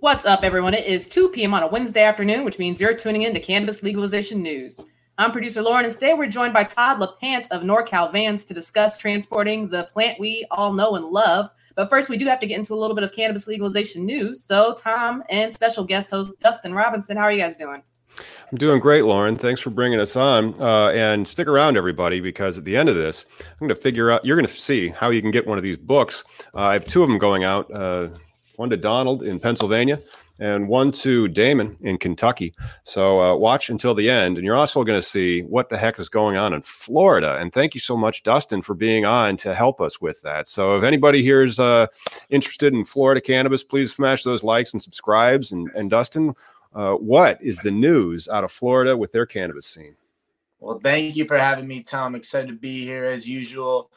What's up, everyone? It is 2 p.m. on a Wednesday afternoon, which means you're tuning in to Cannabis Legalization News. I'm producer Lauren, and today we're joined by Todd LaPant of NorCal Vans to discuss transporting the plant we all know and love. But first, we do have to get into a little bit of cannabis legalization news. So, Tom and special guest host Dustin Robinson, how are you guys doing? I'm doing great, Lauren. Thanks for bringing us on. Uh, and stick around, everybody, because at the end of this, I'm going to figure out, you're going to see how you can get one of these books. Uh, I have two of them going out. Uh, one to Donald in Pennsylvania, and one to Damon in Kentucky. So uh, watch until the end, and you're also going to see what the heck is going on in Florida. And thank you so much, Dustin, for being on to help us with that. So if anybody here is uh, interested in Florida cannabis, please smash those likes and subscribes. And, and Dustin, uh, what is the news out of Florida with their cannabis scene? Well, thank you for having me, Tom. Excited to be here as usual.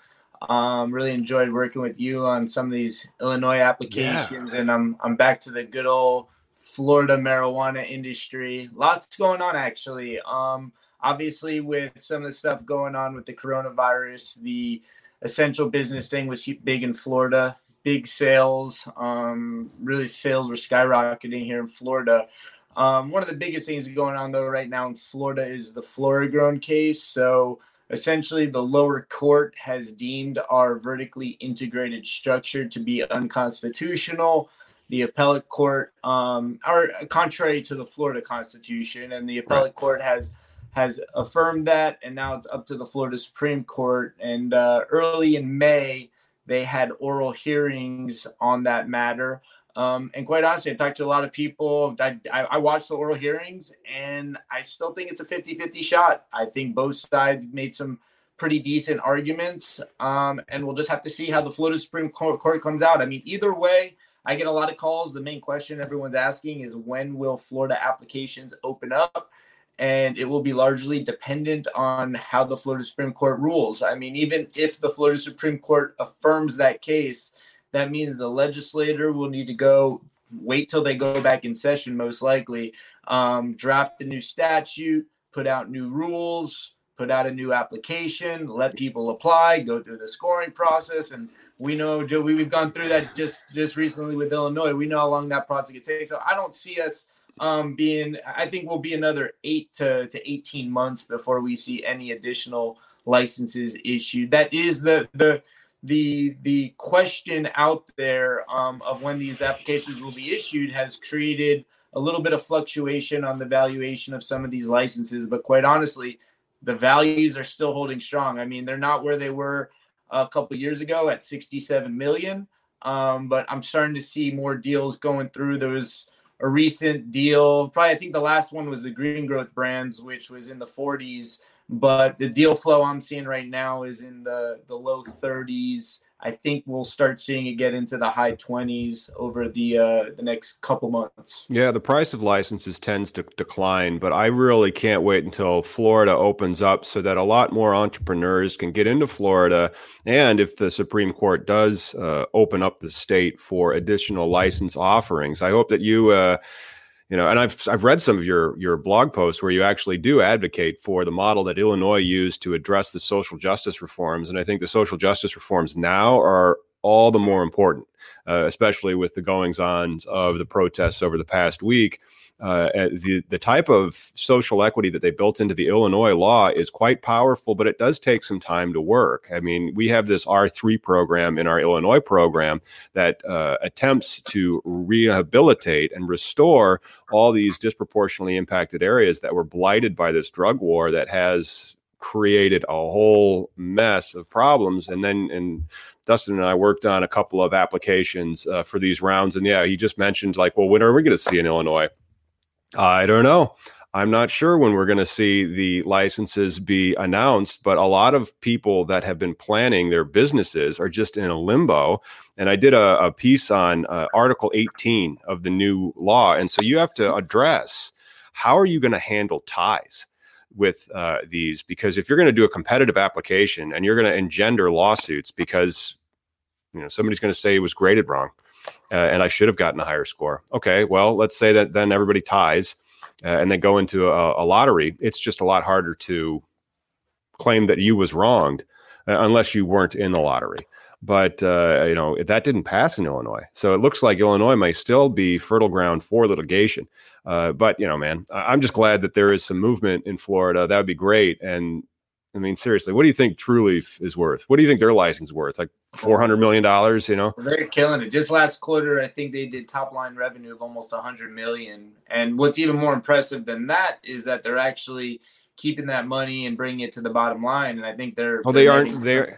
Um, really enjoyed working with you on some of these Illinois applications, yeah. and I'm I'm back to the good old Florida marijuana industry. Lots going on actually. Um, obviously, with some of the stuff going on with the coronavirus, the essential business thing was big in Florida. Big sales, um, really sales were skyrocketing here in Florida. Um, one of the biggest things going on though right now in Florida is the Florigrown case. So essentially the lower court has deemed our vertically integrated structure to be unconstitutional. The appellate court um, are contrary to the florida constitution and the appellate right. court has has affirmed that and now it's up to the florida supreme court. And uh, early in may they had oral hearings on that matter um, and quite honestly, I talked to a lot of people. I, I, watched the oral hearings and I still think it's a 50 50 shot. I think both sides made some pretty decent arguments. Um, and we'll just have to see how the Florida Supreme Court comes out. I mean, either way, I get a lot of calls. The main question everyone's asking is when will Florida applications open up? And it will be largely dependent on how the Florida Supreme Court rules. I mean, even if the Florida Supreme Court affirms that case, that means the legislator will need to go wait till they go back in session, most likely, um, draft a new statute, put out new rules, put out a new application, let people apply, go through the scoring process, and we know Joe, we, have gone through that just just recently with Illinois. We know how long that process can take. So I don't see us um, being. I think we'll be another eight to to eighteen months before we see any additional licenses issued. That is the the the the question out there um, of when these applications will be issued has created a little bit of fluctuation on the valuation of some of these licenses. But quite honestly, the values are still holding strong. I mean, they're not where they were a couple years ago at 67 million. Um, but I'm starting to see more deals going through. There was a recent deal, probably I think the last one was the Green Growth Brands, which was in the 40s but the deal flow I'm seeing right now is in the the low 30s. I think we'll start seeing it get into the high 20s over the uh, the next couple months. Yeah, the price of licenses tends to decline, but I really can't wait until Florida opens up so that a lot more entrepreneurs can get into Florida. And if the Supreme Court does uh, open up the state for additional license offerings, I hope that you. Uh, you know, and I've I've read some of your your blog posts where you actually do advocate for the model that Illinois used to address the social justice reforms, and I think the social justice reforms now are all the more important, uh, especially with the goings on of the protests over the past week uh, the the type of social equity that they built into the Illinois law is quite powerful, but it does take some time to work. I mean, we have this R three program in our Illinois program that uh, attempts to rehabilitate and restore all these disproportionately impacted areas that were blighted by this drug war that has created a whole mess of problems. And then Dustin and I worked on a couple of applications uh, for these rounds, and yeah, he just mentioned like, well, when are we going to see in Illinois? I don't know. I'm not sure when we're going to see the licenses be announced, but a lot of people that have been planning their businesses are just in a limbo. And I did a, a piece on uh, Article 18 of the new law. And so you have to address how are you going to handle ties? with uh, these because if you're going to do a competitive application and you're going to engender lawsuits because you know somebody's going to say it was graded wrong uh, and I should have gotten a higher score. Okay, well, let's say that then everybody ties uh, and they go into a, a, lottery. It's just a lot harder to claim that you was wronged uh, unless you weren't in the lottery. But uh, you know that didn't pass in Illinois, so it looks like Illinois may still be fertile ground for litigation. Uh, but you know, man, I'm just glad that there is some movement in Florida. That would be great, and I mean, seriously, what do you think Trulieve is worth? What do you think their license is worth? Like four hundred million dollars? You know, they're killing it. Just last quarter, I think they did top line revenue of almost a hundred million. And what's even more impressive than that is that they're actually keeping that money and bringing it to the bottom line. And I think they're oh, they aren't. They're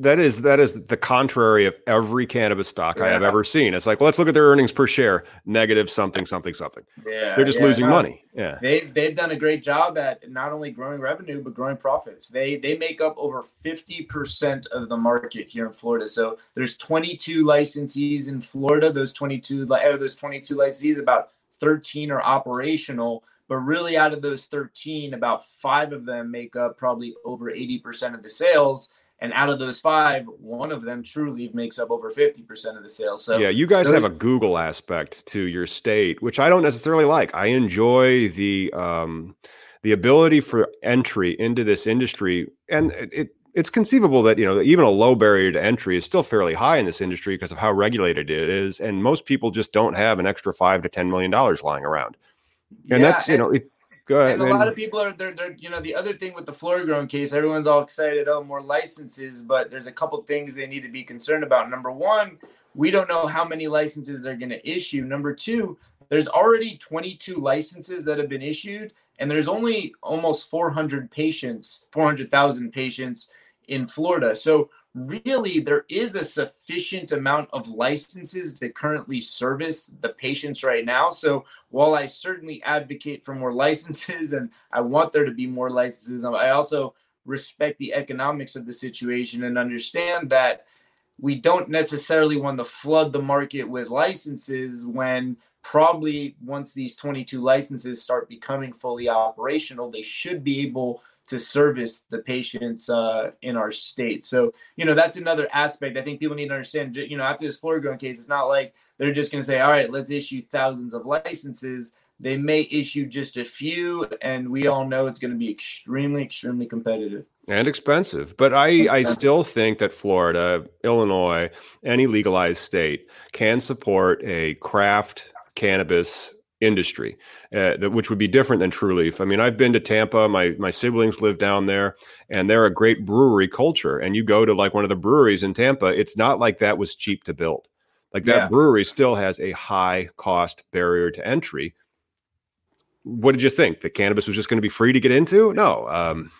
that is that is the contrary of every cannabis stock yeah. I have ever seen. It's like, well, let's look at their earnings per share, negative something, something, something. Yeah, they're just yeah, losing no, money. Yeah, they've they've done a great job at not only growing revenue but growing profits. They they make up over fifty percent of the market here in Florida. So there's 22 licensees in Florida. Those 22 out of those 22 licensees, about 13 are operational. But really, out of those 13, about five of them make up probably over 80% of the sales and out of those five, one of them Trulieve makes up over 50% of the sales. So yeah, you guys those- have a Google aspect to your state, which I don't necessarily like. I enjoy the um, the ability for entry into this industry, and it, it it's conceivable that you know even a low barrier to entry is still fairly high in this industry because of how regulated it is, and most people just don't have an extra five to ten million dollars lying around, and yeah, that's you know it, Go ahead. And a lot of people are they're, they're you know the other thing with the Florida grown case, everyone's all excited. Oh, more licenses, but there's a couple things they need to be concerned about. Number one, we don't know how many licenses they're going to issue. Number two, there's already 22 licenses that have been issued, and there's only almost 400 patients, 400,000 patients in Florida. So really there is a sufficient amount of licenses to currently service the patients right now. So while I certainly advocate for more licenses and I want there to be more licenses, I also respect the economics of the situation and understand that we don't necessarily want to flood the market with licenses when probably once these 22 licenses start becoming fully operational, they should be able to service the patients uh, in our state. So, you know, that's another aspect I think people need to understand. You know, after this Florida grown case, it's not like they're just going to say, all right, let's issue thousands of licenses. They may issue just a few, and we all know it's going to be extremely, extremely competitive and expensive. But I, I still think that Florida, Illinois, any legalized state can support a craft cannabis industry, uh, that, which would be different than Trulieve. I mean, I've been to Tampa. My my siblings live down there, and they're a great brewery culture. And you go to like one of the breweries in Tampa, it's not like that was cheap to build. Like that yeah. brewery still has a high cost barrier to entry. What did you think? That cannabis was just going to be free to get into? No. Um,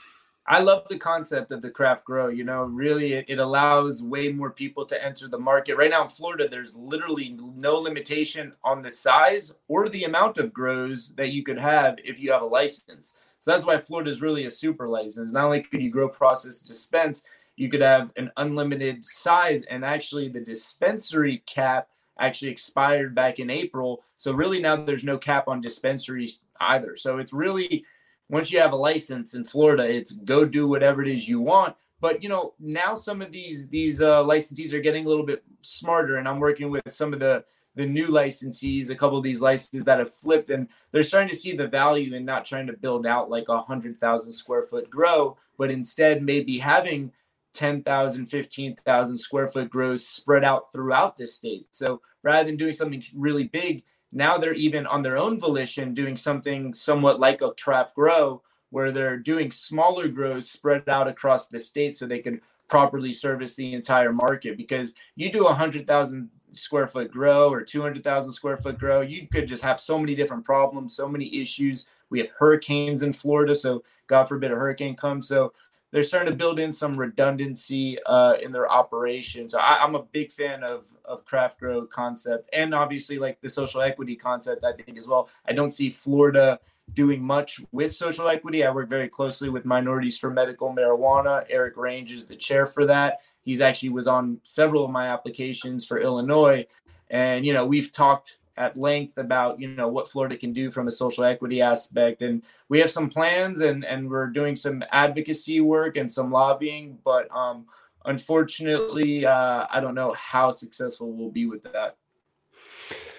I love the concept of the craft grow. You know, really, it, it, allows way more people to enter the market. Right now in Florida, there's literally no limitation on the size or the amount of grows that you could have if you have a license. So that's why Florida is really a super license. Not only could you grow, process, dispense, you could have an unlimited size. And actually, the dispensary cap actually expired back in April. So really now there's no cap on dispensaries either. So it's really once you have a license in Florida, it's go do whatever it is you want. But you know now some of these these uh, licensees are getting a little bit smarter, and I'm working with some of the the new licensees, a couple of these licenses that have flipped, and they're starting to see the value in not trying to build out like a hundred thousand square foot grow, but instead maybe having 10,000, 15,000 square foot grows spread out throughout the state. So rather than doing something really big, now they're even on their own volition doing something somewhat like a craft grow where they're doing smaller grows spread out across the state so they can properly service the entire market because you do a hundred thousand square foot grow or 200,000 square foot grow, you could just have so many different problems, so many issues. We have hurricanes in Florida, so God forbid a hurricane comes. So they're starting to build in some redundancy uh, in their operations. I, am a big fan of of craft grow concept, and obviously like the social equity concept. I think as well. I don't see Florida doing much with social equity. I work very closely with Minorities for Medical Marijuana. Eric Range is the chair for that. He's actually was on several of my applications for Illinois, and you know we've talked at length about you know what Florida can do from a social equity aspect, and we have some plans, and and we're doing some advocacy work and some lobbying, but um, unfortunately, uh, I don't know how successful we'll be with that.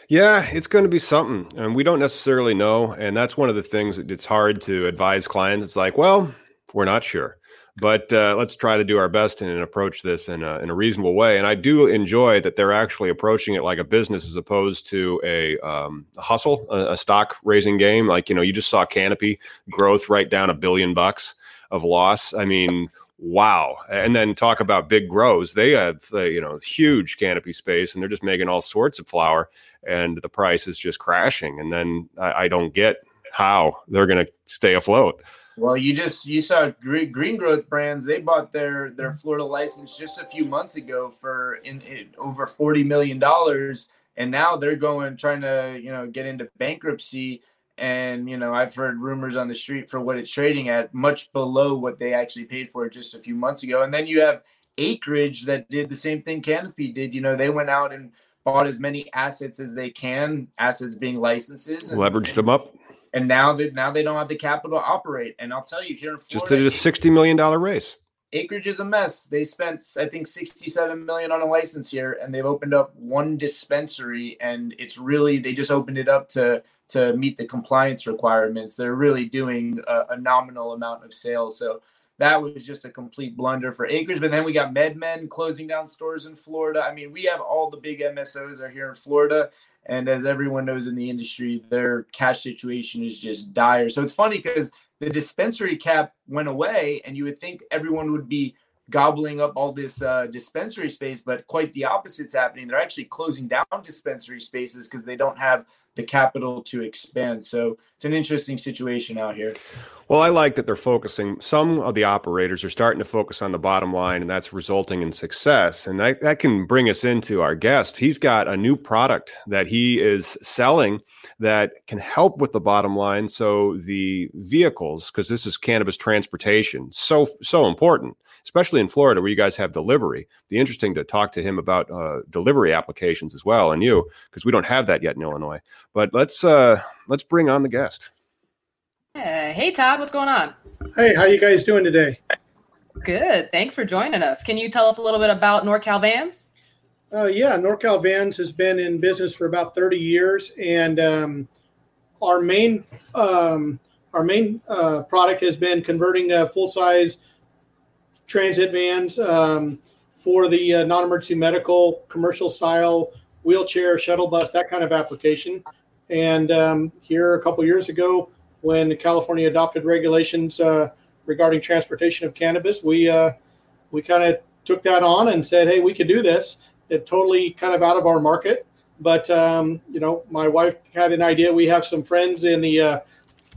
Yeah, it's going to be something, and we don't necessarily know, and that's one of the things that it's hard to advise clients. It's like, well, we're not sure but uh, let's try to do our best and, approach this in a, in a reasonable way. And I do enjoy that they're actually approaching it like a business as opposed to a, um, a hustle, a, a, stock raising game. Like, you know, you just saw Canopy growth write down a billion bucks of loss. I mean, wow. And then talk about big grows. They have, uh, you know, huge canopy space and they're just making all sorts of flower and the price is just crashing. And then I, I don't get how they're going to stay afloat. Well, you just you saw Green, Growth Brands. They bought their their Florida license just a few months ago for in, in over forty million dollars, and now they're going trying to you know get into bankruptcy. And you know, I've heard rumors on the street for what it's trading at, much below what they actually paid for it just a few months ago. And then you have Acreage that did the same thing Canopy did. You know, they went out and bought as many assets as they can, assets being licenses, and, leveraged them up and now that now they don't have the capital to operate. And I'll tell you, here in Florida, just did a sixty million dollar raise. Acreage is a mess. They spent, I think, sixty-seven million on a license here, and they've opened up one dispensary, and it's really they just opened it up to to meet the compliance requirements. They're really doing a, a nominal amount of sales, so that was just a complete blunder for Acreage. But then we got MedMen closing down stores in Florida. I mean, we have all the big MSOs are here in Florida, and as everyone knows in the industry, their cash situation is just dire. So it's funny because the dispensary cap went away, and you would think everyone would be gobbling up all this uh, dispensary space, but quite the opposite's happening. They're actually closing down dispensary spaces because they don't have the capital to expand. So it's an interesting situation out here. Well, I like that they're focusing. Some of the operators are starting to focus on the bottom line, and that's resulting in success. And that, that can bring us into our guest. He's got a new product that he is selling that can help with the bottom line. So the vehicles, because this is cannabis transportation, so so important especially in Florida where you guys have delivery. Be interesting to talk to him about uh, delivery applications as well, and you because we don't have that yet in Illinois. But let's uh, let's bring on the guest. Uh, hey Todd, what's going on? Hey, how you guys doing today? Good. Thanks for joining us. Can you tell us a little bit about NorCal Vans? Uh, yeah, NorCal Vans has been in business for about 30 years, and um, our main um, our main uh, product has been converting a full size transit vans um, for the uh, non-emergency medical commercial style wheelchair shuttle bus that kind of application. And um, here a couple years ago when california adopted regulations uh, regarding transportation of cannabis we uh, we kind of took that on and said hey we could do this. It totally kind of out of our market. But um, you know my wife had an idea. We have some friends in the uh,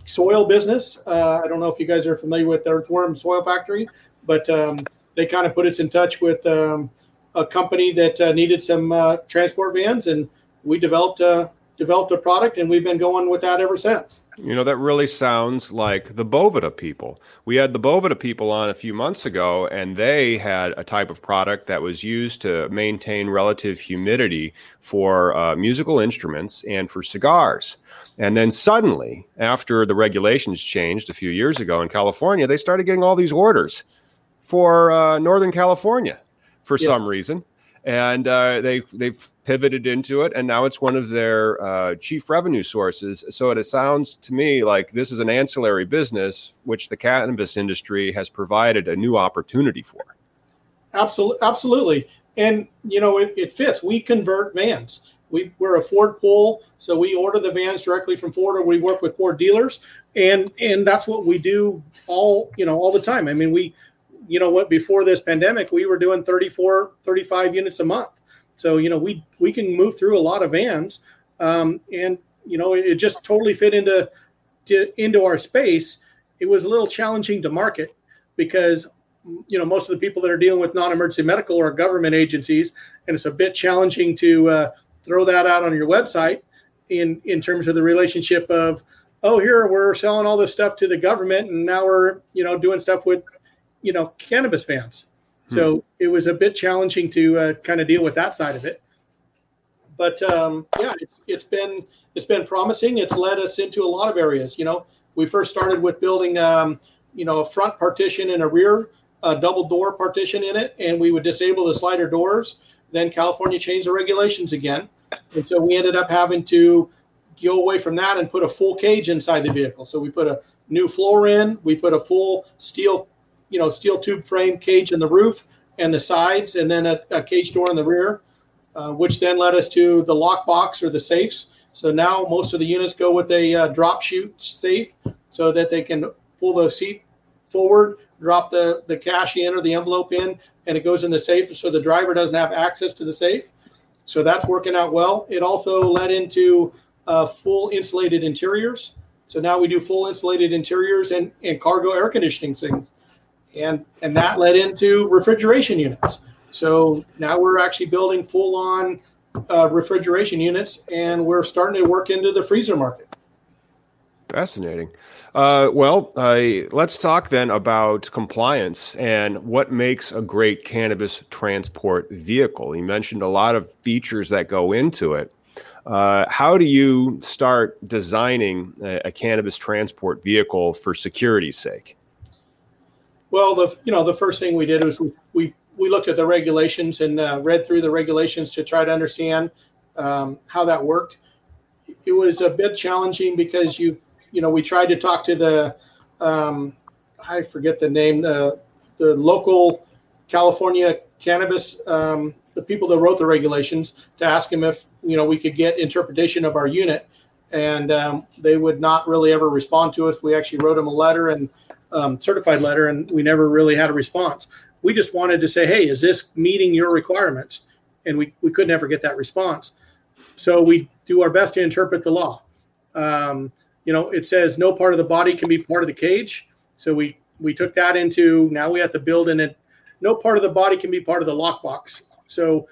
soil business. Uh, i don't know if you guys are familiar with earthworm soil factory but um, they kind of put us in touch with um, a company that uh, needed some uh, transport vans, and we developed uh, developed a product, and we've been going with that ever since. You know, that really sounds like the Boveda people. We had the Boveda people on a few months ago, and they had a type of product that was used to maintain relative humidity for uh, musical instruments and for cigars. And then suddenly, after the regulations changed a few years ago in California, they started getting all these orders for uh, Northern California for yeah. some reason and uh, they they've pivoted into it, and now it's one of their uh, chief revenue sources. So it sounds to me like this is an ancillary business which the cannabis industry has provided a new opportunity for. Absolutely, absolutely, and you know it, it fits. We convert vans. We, we're a Ford pool, so we order the vans directly from Ford, or we work with Ford dealers, and and that's what we do all you know all the time. I mean, we you know what before this pandemic we were doing 34 35 units a month. So you know we we can move through a lot of vans um, and you know it, it just totally fit into to, into our space. It was a little challenging to market because you know most of the people that are dealing with non-emergency medical or government agencies and it's a bit challenging to uh, throw that out on your website in in terms of the relationship of oh here we're selling all this stuff to the government and now we're you know doing stuff with you know cannabis fans. Hmm. So it was a bit challenging to uh, kind of deal with that side of it. But um, yeah, it's, it's been it's been promising. It's led us into a lot of areas. You know, we first started with building um, you know a front partition and a rear uh, double door partition in it, and we would disable the slider doors. Then California changed the regulations again, and so we ended up having to go away from that and put a full cage inside the vehicle. So we put a new floor in, we put a full steel you know steel tube frame cage in the roof and the sides, and then a, a cage door in the rear, uh, which then led us to the lock box or the safes. So now most of the units go with a uh, drop chute safe, so that they can pull the seat forward, drop the the cash in or the envelope in, and it goes in the safe, so the driver doesn't have access to the safe. So that's working out well. It also led into uh, full insulated interiors. So now we do full insulated interiors and, and cargo air conditioning things and and that led into refrigeration units. So now we're actually building full on uh, refrigeration units, and we're starting to work into the freezer market. Fascinating. Uh, well, uh, let's talk then about compliance and what makes a great cannabis transport vehicle. You mentioned a lot of features that go into it. Uh, how do you start designing a, a cannabis transport vehicle for security's sake? Well, the you know the first thing we did was we we, we looked at the regulations and uh, read through the regulations to try to understand um, how that worked. It was a bit challenging because you you know we tried to talk to the um, I forget the name uh, the local California cannabis um, the people that wrote the regulations to ask them if you know we could get interpretation of our unit and um, they would not really ever respond to us. We actually wrote them a letter and um, certified letter, and we never really had a response. We just wanted to say, hey, is this meeting your requirements? And we, we could never get that response. So we do our best to interpret the law. Um, you know, it says no part of the body can be part of the cage. So we we took that into now we have to build in it. No part of the body can be part of the lockbox. So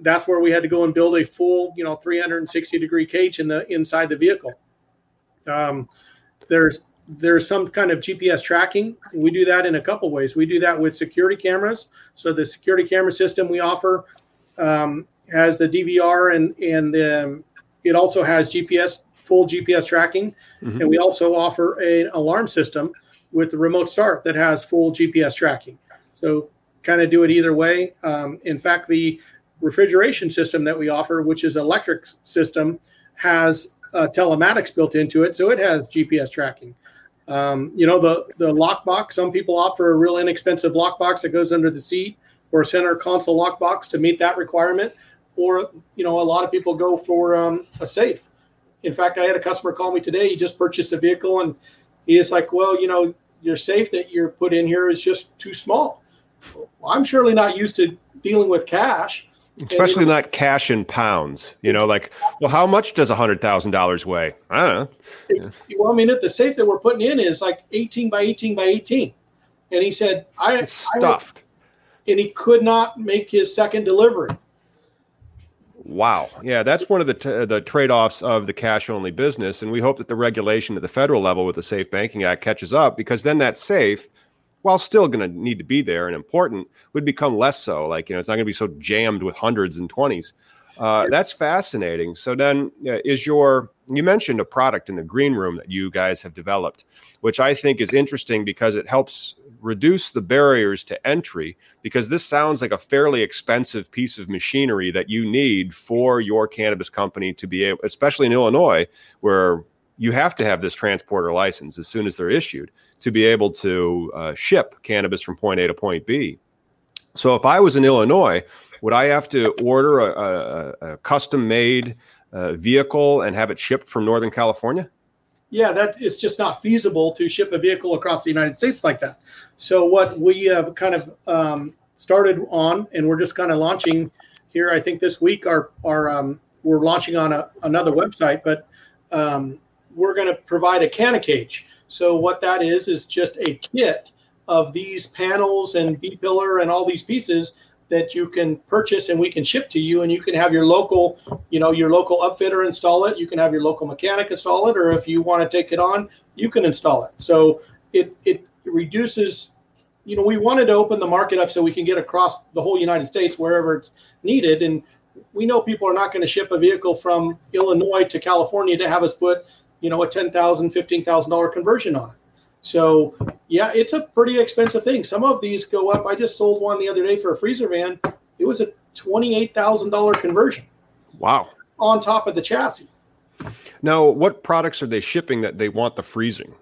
that's where we had to go and build a full, you know, 360 degree cage in the inside the vehicle. Um, there's there's some kind of GPS tracking. We do that in a couple ways. We do that with security cameras. So the security camera system we offer um, has the DVR and and um, it also has GPS full GPS tracking, mm-hmm. and we also offer an alarm system with the remote start that has full GPS tracking. So kind of do it either way. Um, in fact, the refrigeration system that we offer, which is electric system, has uh, telematics built into it, so it has GPS tracking. Um, you know, the the lockbox. Some people offer a real inexpensive lockbox that goes under the seat, or a center console lockbox to meet that requirement. Or you know, a lot of people go for um, a safe. In fact, I had a customer call me today. He just purchased a vehicle, and he is like, "Well, you know, your safe that you're put in here is just too small." Well, I'm surely not used to dealing with cash especially not cash in pounds. You know, like, well, how much does a hundred thousand dollars weigh? I don't know. Well, I mean, at the safe that we're putting in is like eighteen by eighteen by eighteen, and he said, "I it's stuffed," I, and he could not make his second delivery. Wow. Yeah, that's one of the t- the trade-offs of the cash-only business and we hope that the regulation at the federal level with the Safe Banking Act catches up because then that safe while still going to need to be there and important would become less so like you know it's not going to be so jammed with hundreds and 20s. Uh, that's fascinating. So then uh, is your you mentioned a product in the green room that you guys have developed which I think is interesting because it helps reduce the barriers to entry because this sounds like a fairly expensive piece of machinery that you need for your cannabis company to be able especially in Illinois where you have to have this transporter license as soon as they're issued to be able to uh, ship cannabis from point A to point B. So if I was in Illinois, would I have to order a, a, a custom made uh, vehicle and have it shipped from Northern California? yeah, that is just not feasible to ship a vehicle across the United States like that. So what we have kind of um, started on, and we're just kind of launching here. I think this week, our our um, we're launching on a, another website, but um, we're going to provide a canna cage. So what that is is just a kit of these panels and B pillar and all these pieces that you can purchase and we can ship to you. And you can have your local you know your local upfitter install it. You can have your local mechanic install it. Or if you want to take it on you can install it. So it it reduces you know we wanted to open the market up so we can get across the whole united states wherever it's needed. And we know people are not going to ship a vehicle from illinois to california to have us put you know a $10000 $15000 conversion on it so yeah, it's a pretty expensive thing. Some of these go up. I just sold one the other day for a freezer van. It was a twenty-eight thousand dollar conversion. Wow! On top of the chassis. Now, what products are they shipping that they want the freezing?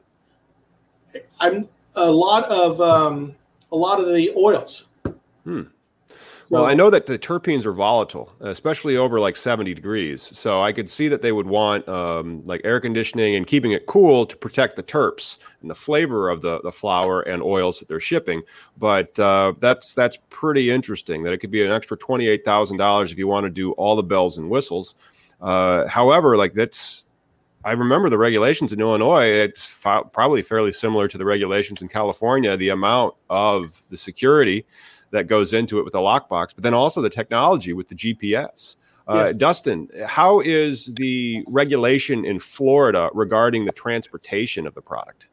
I'm a lot of um, a lot of the oils. Hmm. Well, I know that the terpenes are volatile, especially over like 70 degrees. So I could see that they would want um, like air conditioning and keeping it cool to protect the terps and the flavor of the, the flower and oils that they're shipping. But uh, that's that's pretty interesting that it could be an extra $28,000 if you want to do all the bells and whistles. Uh, however, like that's I remember the regulations in Illinois. It's fi- probably fairly similar to the regulations in California. The amount of the security that goes into it with a lockbox, but then also the technology with the GPS. Uh, yes. Dustin, how is the regulation in Florida regarding the transportation of the product?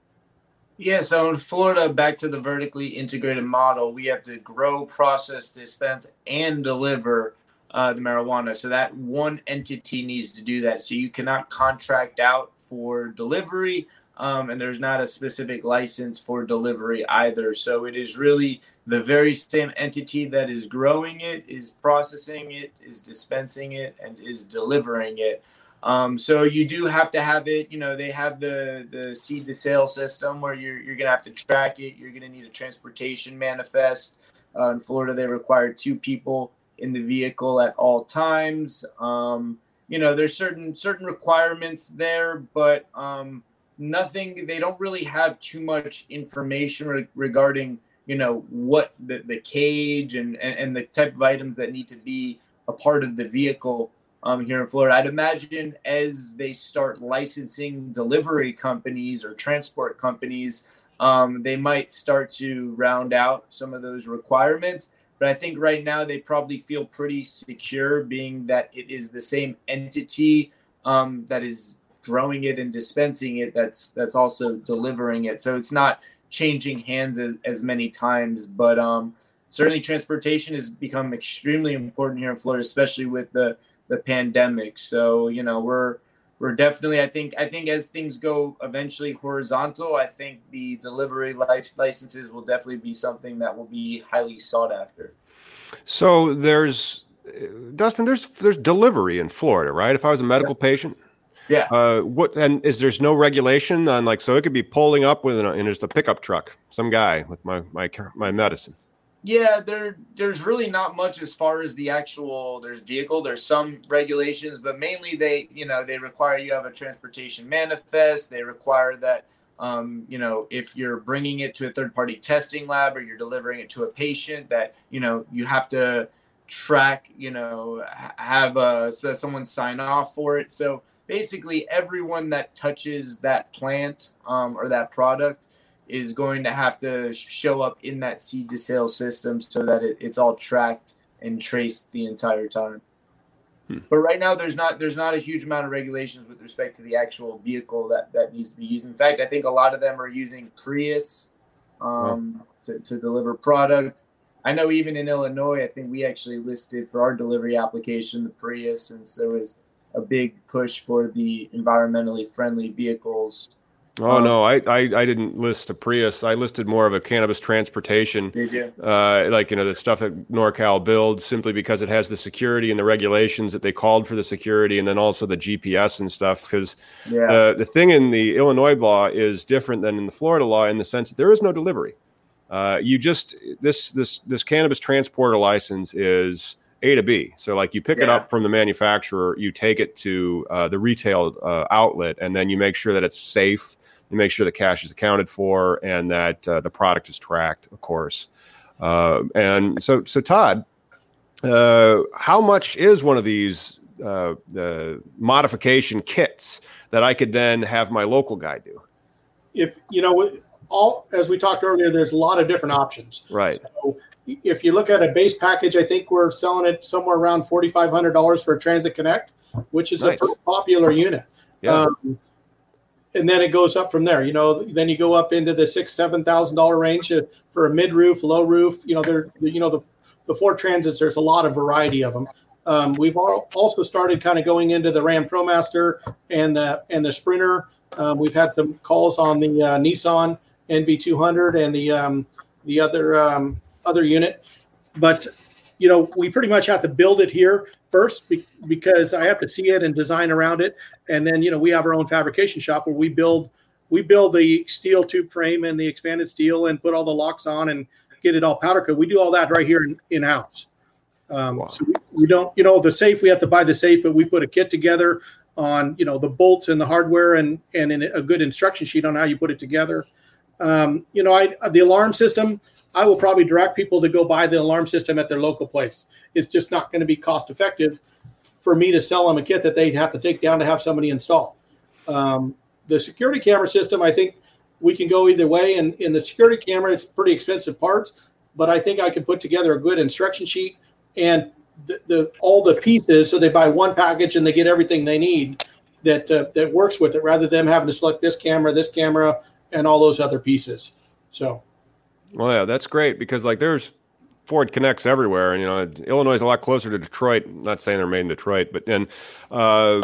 Yeah, so in Florida, back to the vertically integrated model, we have to grow, process, dispense, and deliver uh, the marijuana. So that one entity needs to do that. So you cannot contract out for delivery, um, and there's not a specific license for delivery either. So it is really the very same entity that is growing it, is processing it, is dispensing it, and is delivering it. Um, so you do have to have it. You know, they have the the seed to sale system where you're you're gonna have to track it. You're gonna need a transportation manifest. Uh, in Florida, they require two people in the vehicle at all times. Um, you know, there's certain certain requirements there, but um, nothing. They don't really have too much information re- regarding you know what the, the cage and, and, and the type of items that need to be a part of the vehicle um, here in Florida. I'd imagine as they start licensing delivery companies or transport companies, um, they might start to round out some of those requirements. But I think right now they probably feel pretty secure, being that it is the same entity um, that is growing it and dispensing it. That's that's also delivering it. So it's not changing hands as, as many times. But um, certainly transportation has become extremely important here in Florida, especially with the the pandemic. So you know we're we're definitely I think I think as things go eventually horizontal, I think the delivery life licenses will definitely be something that will be highly sought after. So there's Dustin, there's there's delivery in Florida, right? If I was a medical yeah. patient, yeah. Uh, what and is there's no regulation on like so it could be pulling up with an, and just a pickup truck, some guy with my my my medicine. Yeah, there there's really not much as far as the actual there's vehicle. There's some regulations, but mainly they you know they require you have a transportation manifest. They require that um, you know if you're bringing it to a third party testing lab or you're delivering it to a patient that you know you have to track you know have so someone sign off for it. So basically everyone that touches that plant um, or that product is going to have to show up in that seed to sale system so that it, it's all tracked and traced the entire time. Hmm. But right now, there's not there's not a huge amount of regulations with respect to the actual vehicle that that needs to be used. In fact, I think a lot of them are using Prius um, to, to deliver product. I know even in Illinois, I think we actually listed for our delivery application the Prius, since there was a big push for the environmentally friendly vehicles Oh um, no, I, I, I didn't list a Prius. I listed more of a cannabis transportation. Did you? Uh, like you know the stuff that NorCal builds simply because it has the security and the regulations that they called for the security, and then also the GPS and stuff. Because yeah. uh, the thing in the Illinois law is different than in the Florida law in the sense that there is no delivery. Uh, you just this this this cannabis transporter license is A to B. So like you pick yeah. it up from the manufacturer, you take it to uh, the retail uh, outlet, and then you make sure that it's safe you make sure the cash is accounted for and that uh, the product is tracked, of course. Uh, and so, so Todd, uh, how much is one of these uh, modification kits that I could then have my local guy do? If you know, all as we talked earlier, there's a lot of different options. Right. So if you look at a base package, I think we're selling it somewhere around forty five hundred dollars for a Transit Connect, which is nice. a popular unit. Yeah. Um, and then it goes up from there. You know, then you go up into the six, seven thousand dollar range uh, for a mid roof, low roof. You know, there, you know, the the Ford Transits. There's a lot of variety of them. Um, we've also started kind of going into the Ram ProMaster and the and the Sprinter. Um, we've had some calls on the uh, Nissan NV200 and the um, the other um, other unit, but you know we pretty much have to build it here first be- because I have to see it and design around it, and then you know we have our own fabrication shop where we build we build the steel tube frame and the expanded steel and put all the locks on and get it all powder coat. We do all that right here in, in house. Um, wow. So we, we, don't, you know, the safe we have to buy the safe, but we put a kit together on, you know, the bolts and the hardware and and in a good instruction sheet on how you put it together. Um, you know, I the alarm system. I will probably direct people to go buy the alarm system at their local place. It's just not going to be cost effective for me to sell them a kit that they'd have to take down to have somebody install. Um, the security camera system, I think we can go either way. And in the security camera, it's pretty expensive parts, but I think I can put together a good instruction sheet and the, the all the pieces so they buy one package and they get everything they need that uh, that works with it rather than having to select this camera, this camera, and all those other pieces. So well, yeah, that's great because like there's Ford Connects everywhere, and you know Illinois is a lot closer to Detroit. I'm not saying they're made in Detroit, but then uh,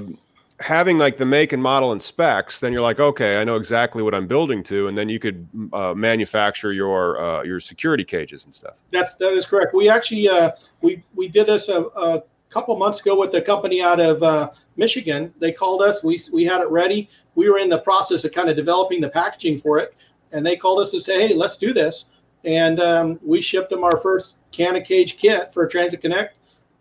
having like the make and model and specs, then you're like, okay, I know exactly what I'm building to, and then you could uh, manufacture your uh, your security cages and stuff. That's that is correct. We actually uh, we we did this a, a couple months ago with a company out of uh, Michigan. They called us. We we had it ready. We were in the process of kind of developing the packaging for it, and they called us and say, hey, let's do this and um, we shipped them our first canna cage kit for Transit Connect.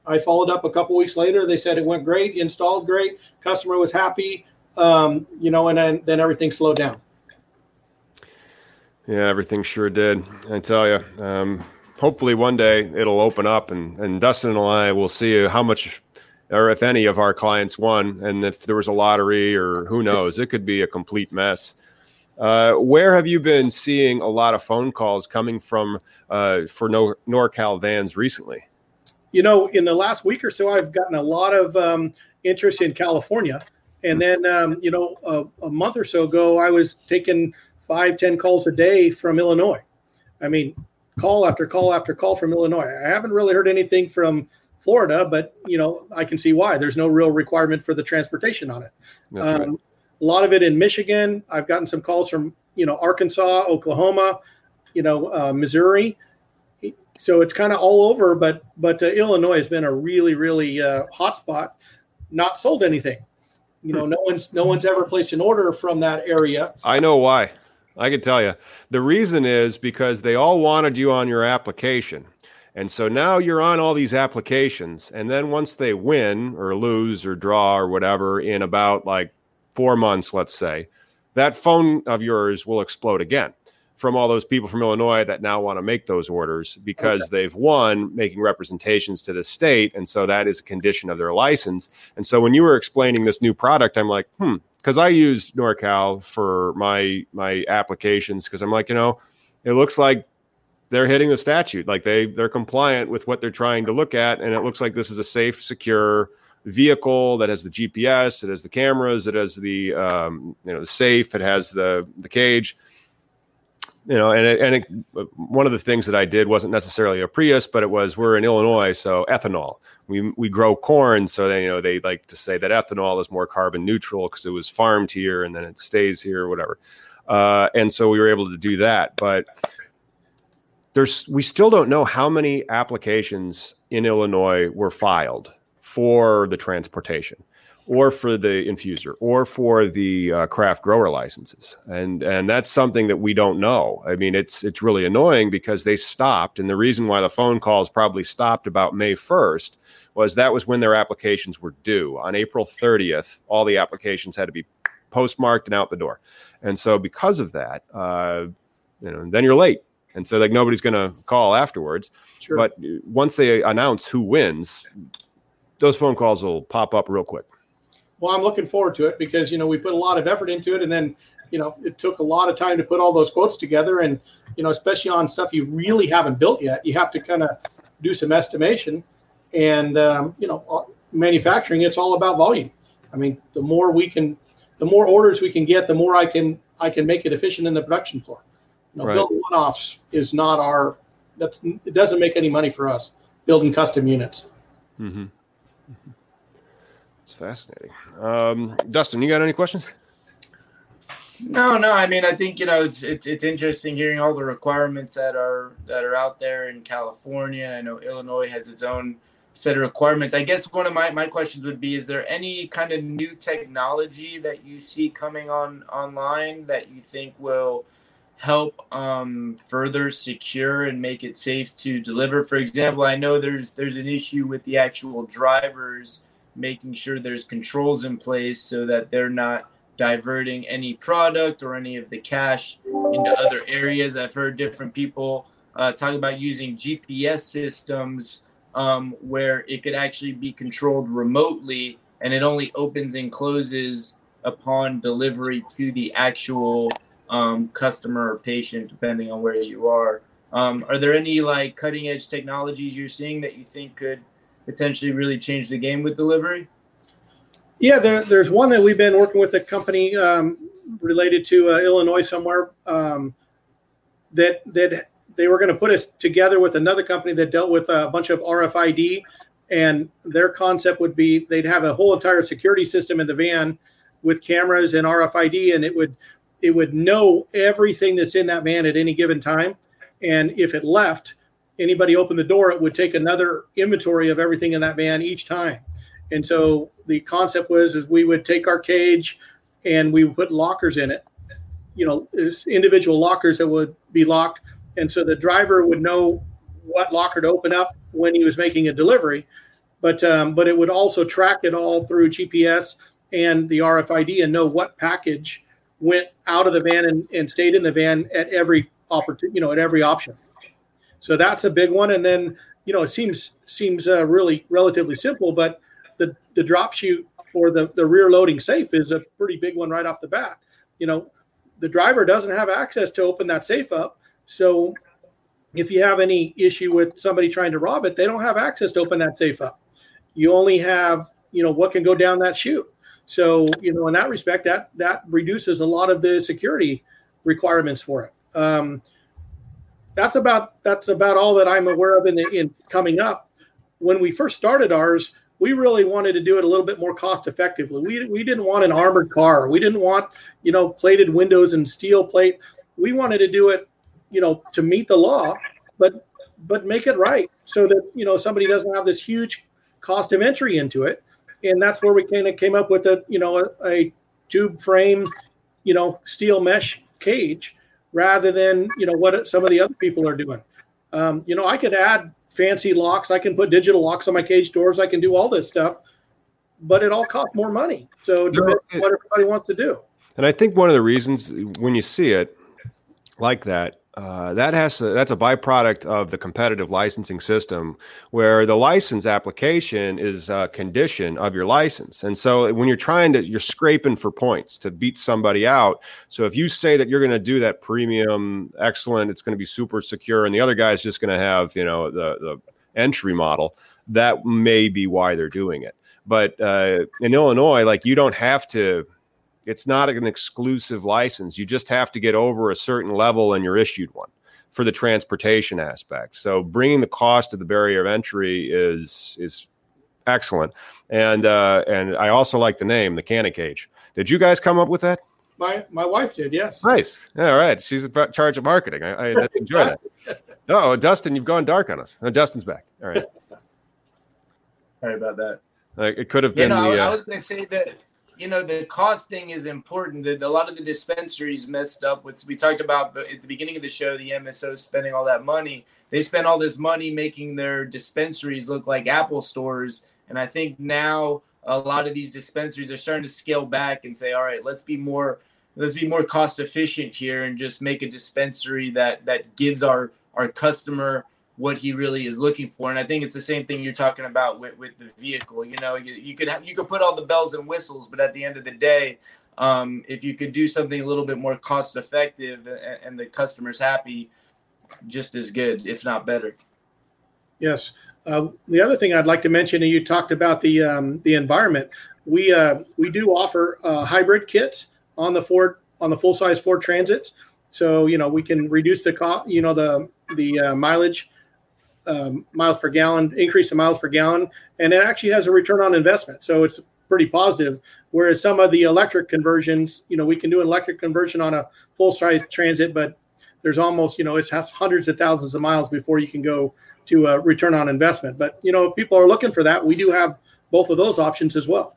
I followed up a couple weeks later. They said it went great, installed great, customer was happy, um, you know, and then, then everything slowed down. Yeah, everything sure did. I tell you. Um, hopefully, one day it'll open up, and, and Dustin and I will see how much, or if any, of our clients won. And if there was a lottery, or who knows, it could be a complete mess. Uh, where have you been seeing a lot of phone calls coming from uh, for Nor- NorCal vans recently? You know, in the last week or so, I've gotten a lot of um, interest in California. And then, um, you know, a, a, month or so ago, I was taking five, ten calls a day from Illinois. I mean, call after call after call from Illinois. I haven't really heard anything from Florida, but you know, I can see why. There's no real requirement for the transportation on it. Um, right a lot of it in Michigan. I've gotten some calls from you know Arkansas, Oklahoma, you know uh, Missouri. So it's kind of all over, but but uh, Illinois has been a really really uh, hot spot. Not sold anything. You know, no one's no one's ever placed an order from that area. I know why. I can tell you. The reason is because they all wanted you on your application. And so now you're on all these applications. And then once they win or lose or draw or whatever in about like four months, let's say, that phone of yours will explode again from all those people from Illinois that now want to make those orders because okay. they've won making representations to the state. And so that is a condition of their license. And so when you were explaining this new product, I'm like, hmm, because I use NorCal for my my applications because I'm like, you know, it looks like they're hitting the statute. Like they they're compliant with what they're trying to look at. And it looks like this is a safe, secure, vehicle that has the GPS, it has the cameras, it has the um, you know the safe, it has the the cage. You know, and it, and it, one of the things that I did wasn't necessarily a Prius, but it was we're in Illinois, so ethanol. We we grow corn, so they you know they like to say that ethanol is more carbon neutral because it was farmed here and then it stays here, whatever. Uh, and so we were able to do that, but there's we still don't know how many applications in Illinois were filed for the transportation or for the infuser or for the uh, craft grower licenses. And and that's something that we don't know. I mean it's it's really annoying because they stopped. And the reason why the phone calls probably stopped about may 1st was that was when their applications were due. On april 30th all the applications had to be postmarked and out the door. And so because of that uh, you know then you're late. And so like nobody's going to call afterwards. Sure. but once they announce who wins those phone calls will pop up real quick well i'm looking forward to it because you know we put a lot of effort into it and then you know it took a lot of time to put all those quotes together and you know especially on stuff you really haven't built yet you have to kind of do some estimation and um, you know uh, manufacturing it's all about volume i mean the more we can the more orders we can get the more i can i can make it efficient in the production floor you know, right. building one-offs is not our. That's it doesn't make any money for us building custom units. Mm-hmm. It's fascinating. Um, Dustin, you got any questions? No, no. I mean, I think you know it's it's it's interesting hearing all the requirements that are that are out there in California. I know Illinois has its own set of requirements. I guess one of my, my questions would be: Is there any kind of new technology that you see coming on online that you think will help um, further secure and make it safe to deliver. For example, I know there's there's an issue with the actual drivers making sure there's controls in place so that they're not diverting any product or any of the cash into other areas. I've heard different people uh, talk about using GPS systems um, where it could actually be controlled remotely and it only opens and closes upon delivery to the actual um, customer or patient, depending on where you are. Um, are there any like cutting edge technologies you're seeing that you think could potentially really change the game with delivery? Yeah, there, there's one that we've been working with a company um, related to uh, Illinois somewhere um, that that they were going to put us together with another company that dealt with a bunch of RFID, and their concept would be they'd have a whole entire security system in the van with cameras and RFID, and it would it would know everything that's in that van at any given time. And if it left, anybody opened the door, it would take another inventory of everything in that van each time. And so the concept was is we would take our cage and we would put lockers in it. You know, there's individual lockers that would be locked. And so the driver would know what locker to open up when he was making a delivery. But um, but it would also track it all through GPS and the RFID and know what package went out of the van and, and stayed in the van at every opportunity, you know, at every option. So that's a big one. And then, you know, it seems seems uh, really relatively simple, but the the drop chute or the the rear loading safe is a pretty big one right off the bat. You know, the driver doesn't have access to open that safe up, so if you have any issue with somebody trying to rob it, they don't have access to open that safe up. You only have, you know, what can go down that chute. So, you know, in that respect, that that reduces a lot of the security requirements for it. Um, that's about that's about all that I'm aware of in, in coming up. When we first started ours, we really wanted to do it a little bit more cost effectively. We we didn't want an armored car. We didn't want you know plated windows and steel plate. We wanted to do it, you know, to meet the law, but but make it right so that you know somebody doesn't have this huge cost of entry into it and that's where we kind of came up with a you know a, a tube frame, you know, steel mesh cage rather than you know what some of the other people are doing. Um, you know, I could add fancy locks. I can put digital locks on my cage doors. I can do all this stuff, but it all costs more money. So no, what everybody wants to do. And I think one of the reasons when you see it like that uh, that has to, that's a byproduct of the competitive licensing system where the license application is a condition of your license and so when you're trying to you're scraping for points to beat somebody out so if you say that you're going to do that premium excellent it's going to be super secure and the other guy is just going to have you know the the entry model that may be why they're doing it But uh, in Illinois, like you don't have to. It's not an exclusive license. You just have to get over a certain level, and you're issued one for the transportation aspect. So bringing the cost of the barrier of entry is is excellent. And uh, and I also like the name, the Canna Cage. Did you guys come up with that? My my wife did, yes. Nice. All right. She's in charge of marketing. I, I let's enjoy that. Oh, Dustin, you've gone dark on us. No, Dustin's back. All right. Sorry about that. Uh, it could have been. You know, the, I uh, was going to say that you know the cost thing is important. That a lot of the dispensaries messed up with. We talked about at the beginning of the show, the MSO spending all that money. They spent all this money making their dispensaries look like Apple stores, and I think now a lot of these dispensaries are starting to scale back and say, all right, let's be more let's be more cost efficient here and just make a dispensary that that gives our our customer what he really is looking for and i think it's the same thing you're talking about with, with the vehicle you know you, you could have you could put all the bells and whistles but at the end of the day um, if you could do something a little bit more cost effective and, and the customer's happy just as good if not better Yes. Uh, the other thing I'd like to mention, and you talked about the um, the environment. We uh, we do offer uh, hybrid kits on the Ford on the full size Ford Transits, so you know we can reduce the cost, you know the the uh, mileage, um, miles per gallon, increase in miles per gallon, and it actually has a return on investment. So it's pretty positive. Whereas some of the electric conversions, you know, we can do an electric conversion on a full size Transit, but there's almost you know it has hundreds of thousands of miles before you can go to a return on investment. But you know, people are looking for that. We do have both of those options as well.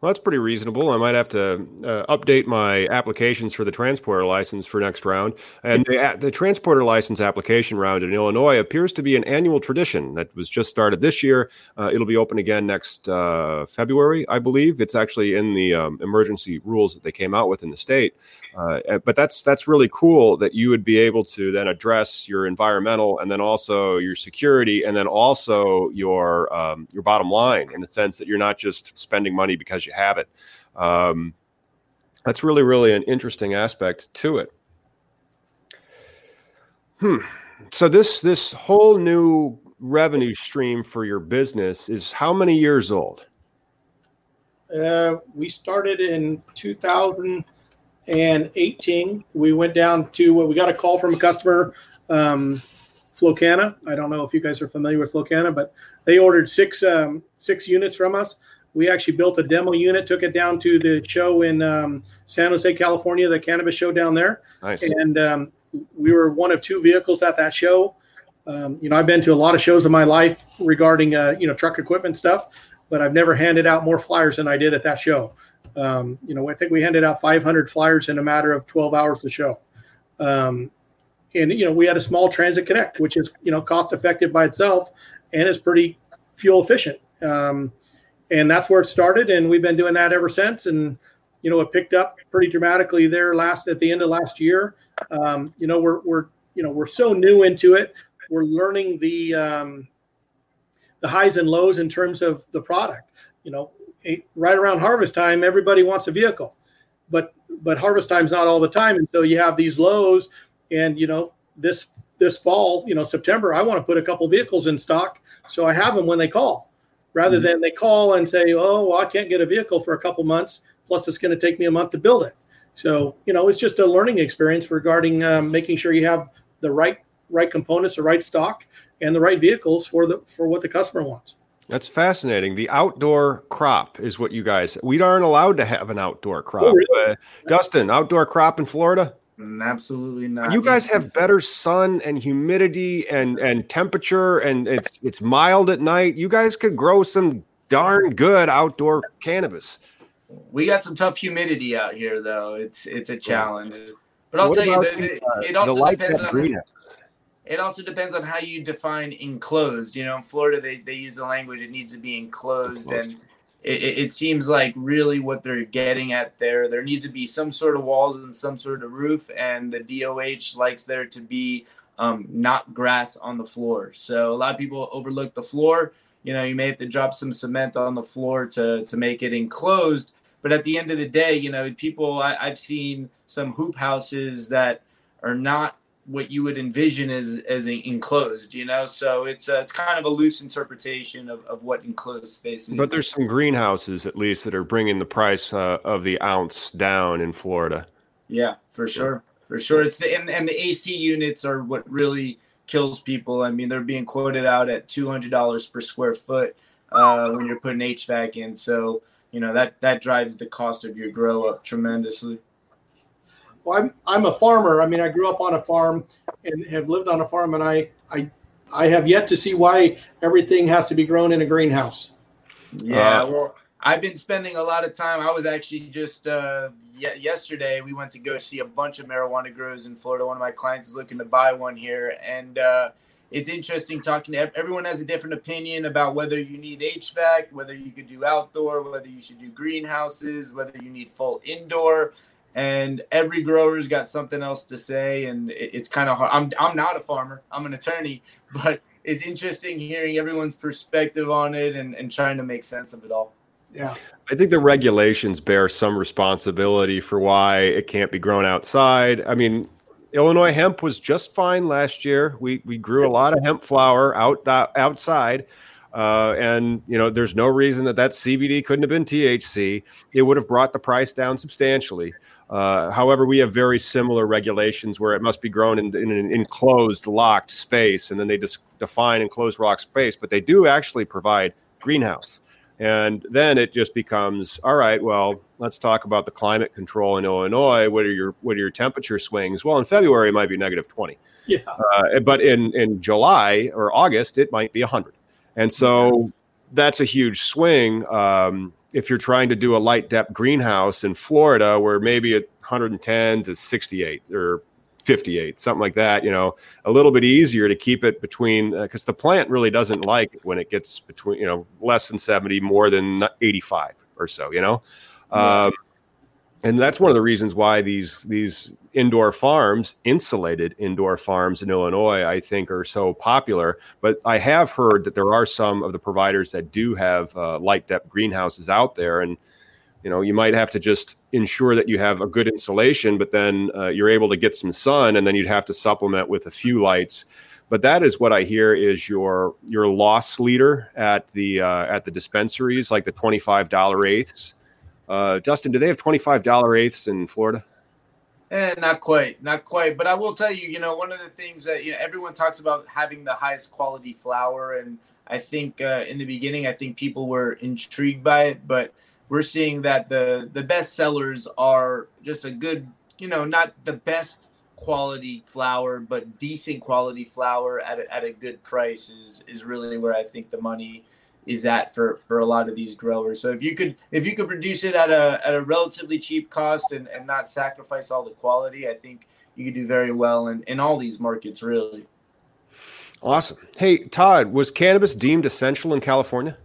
Well, that's pretty reasonable. I might have to uh, update my applications for the transporter license for next round. And the, the transporter license application round in Illinois appears to be an annual tradition that was just started this year. Uh, it'll be open again next uh, February, I believe. It's actually in the um, emergency rules that they came out with in the state. Uh, but that's that's really cool that you would be able to then address your environmental and then also your security and then also your um, your bottom line in the sense that you're not just spending money because you have it. Um, that's really really an interesting aspect to it. Hmm. So this this whole new revenue stream for your business is how many years old? Uh, we started in 2018. We went down to what we got a call from a customer, um, Flowkana. I don't know if you guys are familiar with Flowkana, but they ordered six um, six units from us. We actually built a demo unit, took it down to the show in um, San Jose, California, the cannabis show down there, Nice. and um, we were one of two vehicles at that show. Um, you know, I've been to a lot of shows in my life regarding uh, you know truck equipment stuff, but I've never handed out more flyers than I did at that show. Um, you know, I think we handed out 500 flyers in a matter of 12 hours to show. Um, and you know, we had a small Transit Connect, which is you know cost effective by itself and is pretty fuel efficient. Um, and that's where it started, and we've been doing that ever since. And you know, it picked up pretty dramatically there last at the end of last year. Um, you know, we're we're you know we're so new into it. We're learning the um, the highs and lows in terms of the product. You know, right around harvest time, everybody wants a vehicle, but but harvest time's not all the time, and so you have these lows. And you know, this this fall, you know, September, I want to put a couple vehicles in stock, so I have them when they call, rather than they call and say, oh, well, I can't get a vehicle for a couple months. Plus, it's going to take me a month to build it. So you know, it's just a learning experience regarding um, making sure you have the right right components, the right stock, and the right vehicles for the for what the customer wants. That's fascinating. The outdoor crop is what you guys. We aren't allowed to have an outdoor crop. Oh, really? Uh, Dustin, outdoor crop in Florida. Absolutely not You guys have better sun and humidity and and temperature, and it's it's mild at night. You guys could grow some darn good outdoor cannabis. we got some tough humidity out here though it's it's a challenge but i'll What tell you that it, uh, it also depends on it also depends on how you define enclosed. You know, in Florida, they, they use the language it needs to be enclosed, Enclosed. and it, it seems like really what they're getting at there. There needs to be some sort of walls and some sort of roof, and the DOH likes there to be um, not grass on the floor. So a lot of people overlook the floor. You know, you may have to drop some cement on the floor to to make it enclosed. But at the end of the day, you know, people I, I've seen some hoop houses that are not what you would envision as as enclosed. You know, so it's uh, it's kind of a loose interpretation of, of what enclosed space is. But there's some greenhouses at least that are bringing the price uh, of the ounce down in Florida. Yeah, for sure, for sure. It's the and, and the AC units are what really kills people. I mean, they're being quoted out at two hundred dollars per square foot uh, when you're putting HVAC in. So you know that that drives the cost of your grow up tremendously. Well, I'm I'm a farmer. I mean, I grew up on a farm and have lived on a farm, and I I I have yet to see why everything has to be grown in a greenhouse. Yeah, uh, well, I've been spending a lot of time. I was actually just uh, yesterday. We went to go see a bunch of marijuana grows in Florida. One of my clients is looking to buy one here, and uh, it's interesting talking to everyone. Has a different opinion about whether you need HVAC, whether you could do outdoor, whether you should do greenhouses, whether you need full indoor. And every grower's got something else to say, and it's kind of hard. I'm I'm not a farmer. I'm an attorney, but it's interesting hearing everyone's perspective on it and, and trying to make sense of it all. Yeah. I think the regulations bear some responsibility for why it can't be grown outside. I mean, Illinois hemp was just fine last year. We we grew a lot of hemp flower out uh, outside. Uh, and you know, there's no reason that that CBD couldn't have been THC. It would have brought the price down substantially. Uh, however, we have very similar regulations where it must be grown in, in, an enclosed, locked space, and then they just define enclosed rock space. But they do actually provide greenhouse. And then it just becomes all right. Well, let's talk about the climate control in Illinois. What are your what are your temperature swings? Well, in February it might be negative twenty. Yeah. Uh, but in in July or August it might be hundred. And so that's a huge swing. Um, if you're trying to do a light dep greenhouse in Florida, where maybe at 110 to 68 or 58, something like that, you know, a little bit easier to keep it between because uh, the plant really doesn't like when it gets between, you know, less than 70, more than 85 or so, you know. Um, and that's one of the reasons why these these indoor farms, insulated indoor farms in Illinois, I think are so popular. But I have heard that there are some of the providers that do have uh, light dep greenhouses out there, and you know you might have to just ensure that you have a good insulation but then uh, you're able to get some sun and then you'd have to supplement with a few lights. But that is what i hear is your your loss leader at the uh, at the dispensaries like the $25 eighths. Uh, dustin do they have $25 eighths in florida Eh, not quite, not quite. But I will tell you, you know, one of the things that you know everyone talks about having the highest quality flower, and I think uh, in the beginning, I think people were intrigued by it, but we're seeing that the the best sellers are just a good, you know, not the best quality flower, but decent quality flower at a, at a good price is is really where I think the money is at for for a lot of these growers. So if you could if you could produce it at a at a relatively cheap cost and, and not sacrifice all the quality, I think you could do very well in, in all these markets really. Awesome. Hey Todd, was cannabis deemed essential in California?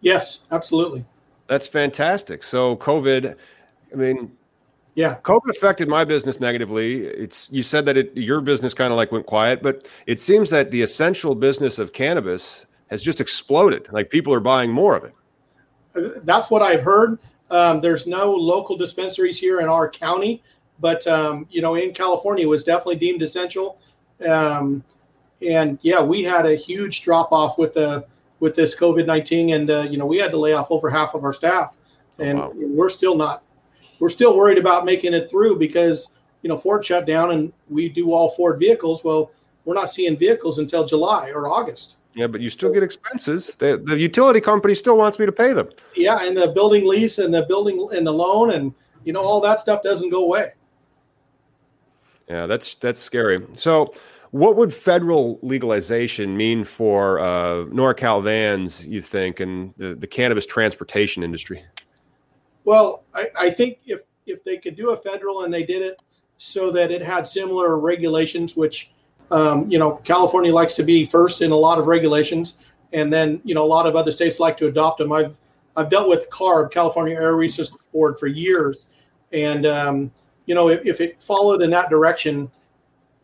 Yes, absolutely. That's fantastic. So COVID, I mean, yeah, COVID affected my business negatively. It's you said that it, your business kind of like went quiet, but it seems that the essential business of cannabis has just exploded. Like people are buying more of it. That's what I've heard. Um, there's no local dispensaries here in our county, but um, you know, in California, it was definitely deemed essential. Um, and yeah, we had a huge drop off with the with this COVID nineteen, and uh, you know we had to lay off over half of our staff, oh, and oh, wow. we're still not. We're still worried about making it through because you know Ford shut down, and we do all Ford vehicles. Well, we're not seeing vehicles until July or August. Yeah, but you still get expenses. The, the utility company still wants me to pay them. Yeah, and the building lease and the building and the loan and you know all that stuff doesn't go away. Yeah, that's that's scary. So what would federal legalization mean for uh, NorCal vans, you think, and the, the cannabis transportation industry? Well, I, I, think if, if they could do a federal and they did it so that it had similar regulations, which, um, you know, California likes to be first in a lot of regulations, and then, you know, a lot of other states like to adopt them. I've, I've dealt with CARB, California Air Resources Board, for years. And, um, you know, if, if it followed in that direction,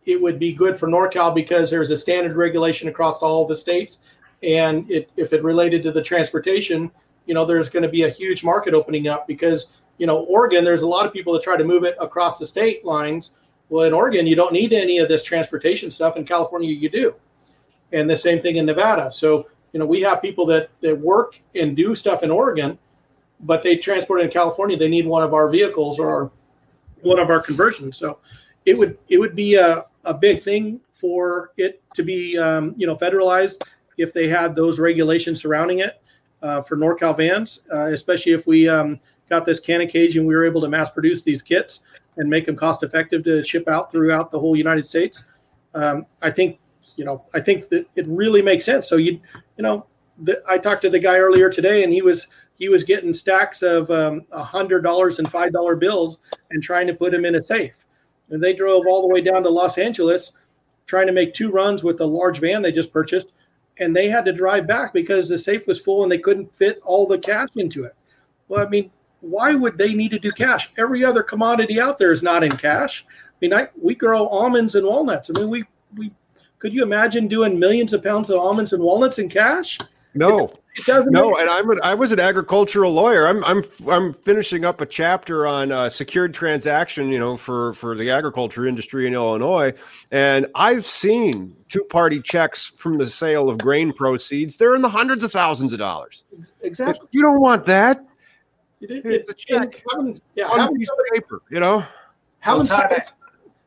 it would be good for NorCal because there's a standard regulation across all the states. And it, if it related to the transportation, you know, there's going to be a huge market opening up because, you know, Oregon, there's a lot of people that try to move it across the state lines. Well, in Oregon, you don't need any of this transportation stuff. In California, you do, and the same thing in Nevada. So you know, we have people that that work and do stuff in Oregon, but they transport in California. They need one of our vehicles or our, one of our conversions. So it would it would be a, a big thing for it to be um, you know federalized if they had those regulations surrounding it uh, for NorCal vans, uh, especially if we um, got this canna cage and we were able to mass produce these kits and make them cost effective to ship out throughout the whole United States. Um, I think you know I think that it really makes sense. So you you know the, I talked to the guy earlier today and he was he was getting stacks of um, a hundred dollars and five dollar bills and trying to put them in a safe. And they drove all the way down to Los Angeles trying to make two runs with a large van they just purchased, and they had to drive back because the safe was full and they couldn't fit all the cash into it. Well, I mean, why would they need to do cash? Every other commodity out there is not in cash. I mean, I, we grow almonds and walnuts. I mean, we we could you imagine doing millions of pounds of almonds and walnuts in cash? No, no, and I'm an, I was an agricultural lawyer. I'm I'm I'm finishing up a chapter on uh, secured transaction, you know, for for the agriculture industry in Illinois, and I've seen two party checks from the sale of grain proceeds. They're in the hundreds of thousands of dollars. Exactly. You don't want that. It, it's a check. Having, yeah, on piece of paper, you know. Having well, Todd,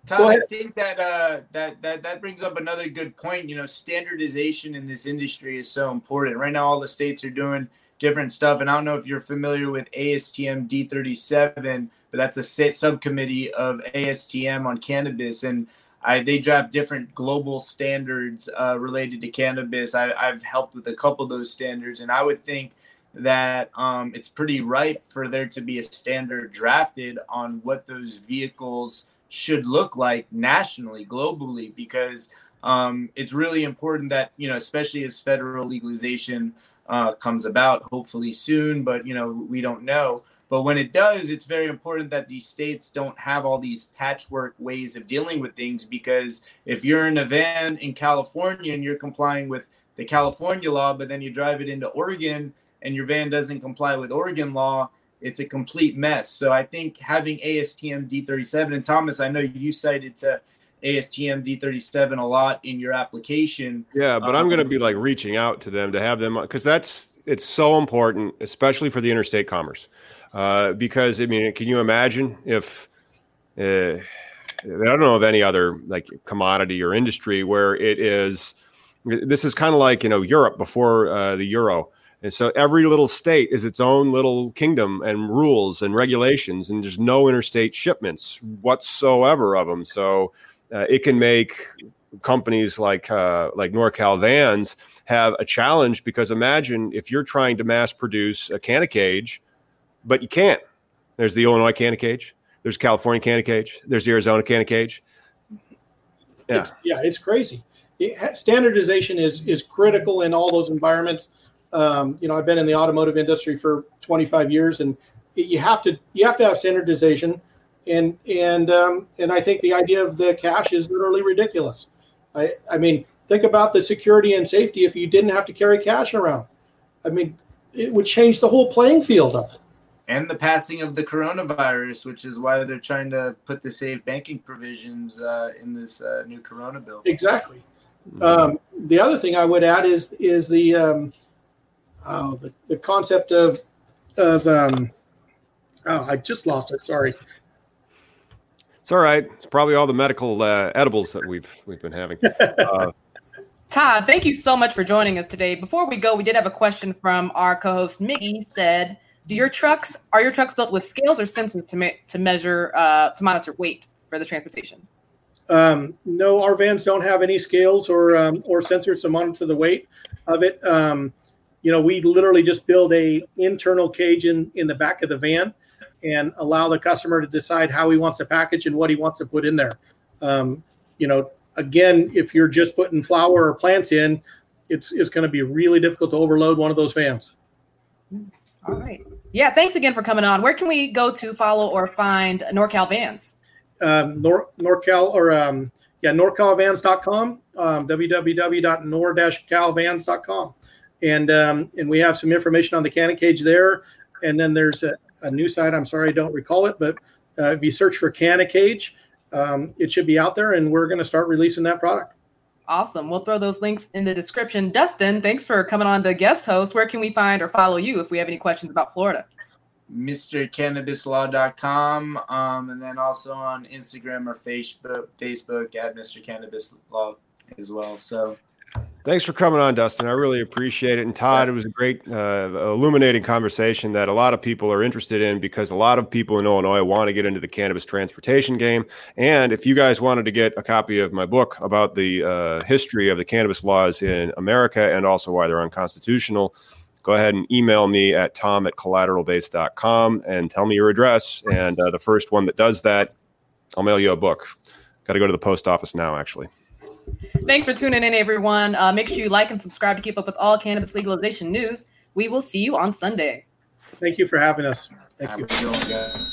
Todd, I think that uh, that that that brings up another good point. You know, standardization in this industry is so important. Right now, all the states are doing different stuff, and I don't know if you're familiar with ASTM D37, but that's a subcommittee of ASTM on cannabis, and I, they draft different global standards uh, related to cannabis. I, I've helped with a couple of those standards, and I would think that um, it's pretty ripe for there to be a standard drafted on what those vehicles should look like nationally, globally, because um, it's really important that, you know, especially as federal legalization uh, comes about, hopefully soon, but, you know, we don't know. But when it does, it's very important that these states don't have all these patchwork ways of dealing with things because if you're in a van in California and you're complying with the California law, but then you drive it into Oregon and your van doesn't comply with Oregon law, it's a complete mess. So I think having ASTM D37 and Thomas, I know you cited to ASTM D37 a lot in your application. Yeah, but um, I'm going to be like reaching out to them to have them because that's it's so important, especially for the interstate commerce. Uh, because I mean, can you imagine if uh, I don't know of any other like commodity or industry where it is. This is kind of like you know Europe before uh, the euro and so every little state is its own little kingdom and rules and regulations, and there's no interstate shipments whatsoever of them. So uh, it can make companies like uh, like NorCal Vans have a challenge because imagine if you're trying to mass produce a canna cage, but you can't. There's the Illinois canna cage. There's California canna cage. There's the Arizona canna cage. Yeah, it's, yeah, it's crazy. It, standardization is is critical in all those environments. Um, you know, I've been in the automotive industry for 25 years, and you have to you have to have standardization, and and um, and I think the idea of the cash is literally ridiculous. I I mean, think about the security and safety if you didn't have to carry cash around. I mean, it would change the whole playing field of it. And the passing of the coronavirus, which is why they're trying to put the safe banking provisions uh, in this uh, new Corona bill. Exactly. Um, the other thing I would add is is the um, oh, the, the concept of of um, oh, I just lost it. Sorry. It's all right. It's probably all the medical uh, edibles that we've we've been having. Uh, Todd, thank you so much for joining us today. Before we go, we did have a question from our co-host Miggy. Said, "Do your trucks are your trucks built with scales or sensors to ma- to measure uh, to monitor weight for the transportation?" Um, no, our vans don't have any scales or um, or sensors to monitor the weight of it. Um, you know, we literally just build a internal cage in, in the back of the van and allow the customer to decide how he wants to package and what he wants to put in there. Um, you know, again, if you're just putting flower or plants in, it's it's going to be really difficult to overload one of those vans. All right. Yeah. Thanks again for coming on. Where can we go to follow or find NorCal Vans? Um, Nor NorCal or um, yeah, NorCalVans.com, um, www.nor-calvans.com and um, and we have some information on the canna cage there. And then there's a, a new site. I'm sorry, I don't recall it, but uh, if you search for canna cage, um, it should be out there, and we're going to start releasing that product. Awesome. We'll throw those links in the description. Dustin, thanks for coming on the guest host. Where can we find or follow you if we have any questions about Florida? MrCannabisLaw.com, um, and then also on Instagram or Facebook, Facebook at Mr. Cannabis Law as well. So Thanks for coming on, Dustin. I really appreciate it. And Todd, it was a great, uh, illuminating conversation that a lot of people are interested in because a lot of people in Illinois want to get into the cannabis transportation game. And if you guys wanted to get a copy of my book about the uh, history of the cannabis laws in America and also why they're unconstitutional, go ahead and email me at tom at collateralbase.com and tell me your address. And uh, the first one that does that, I'll mail you a book. Got to go to the post office now, actually. Thanks for tuning in, everyone. Uh, make sure you like and subscribe to keep up with all cannabis legalization news. We will see you on Sunday. Thank you for having us. Thank have you.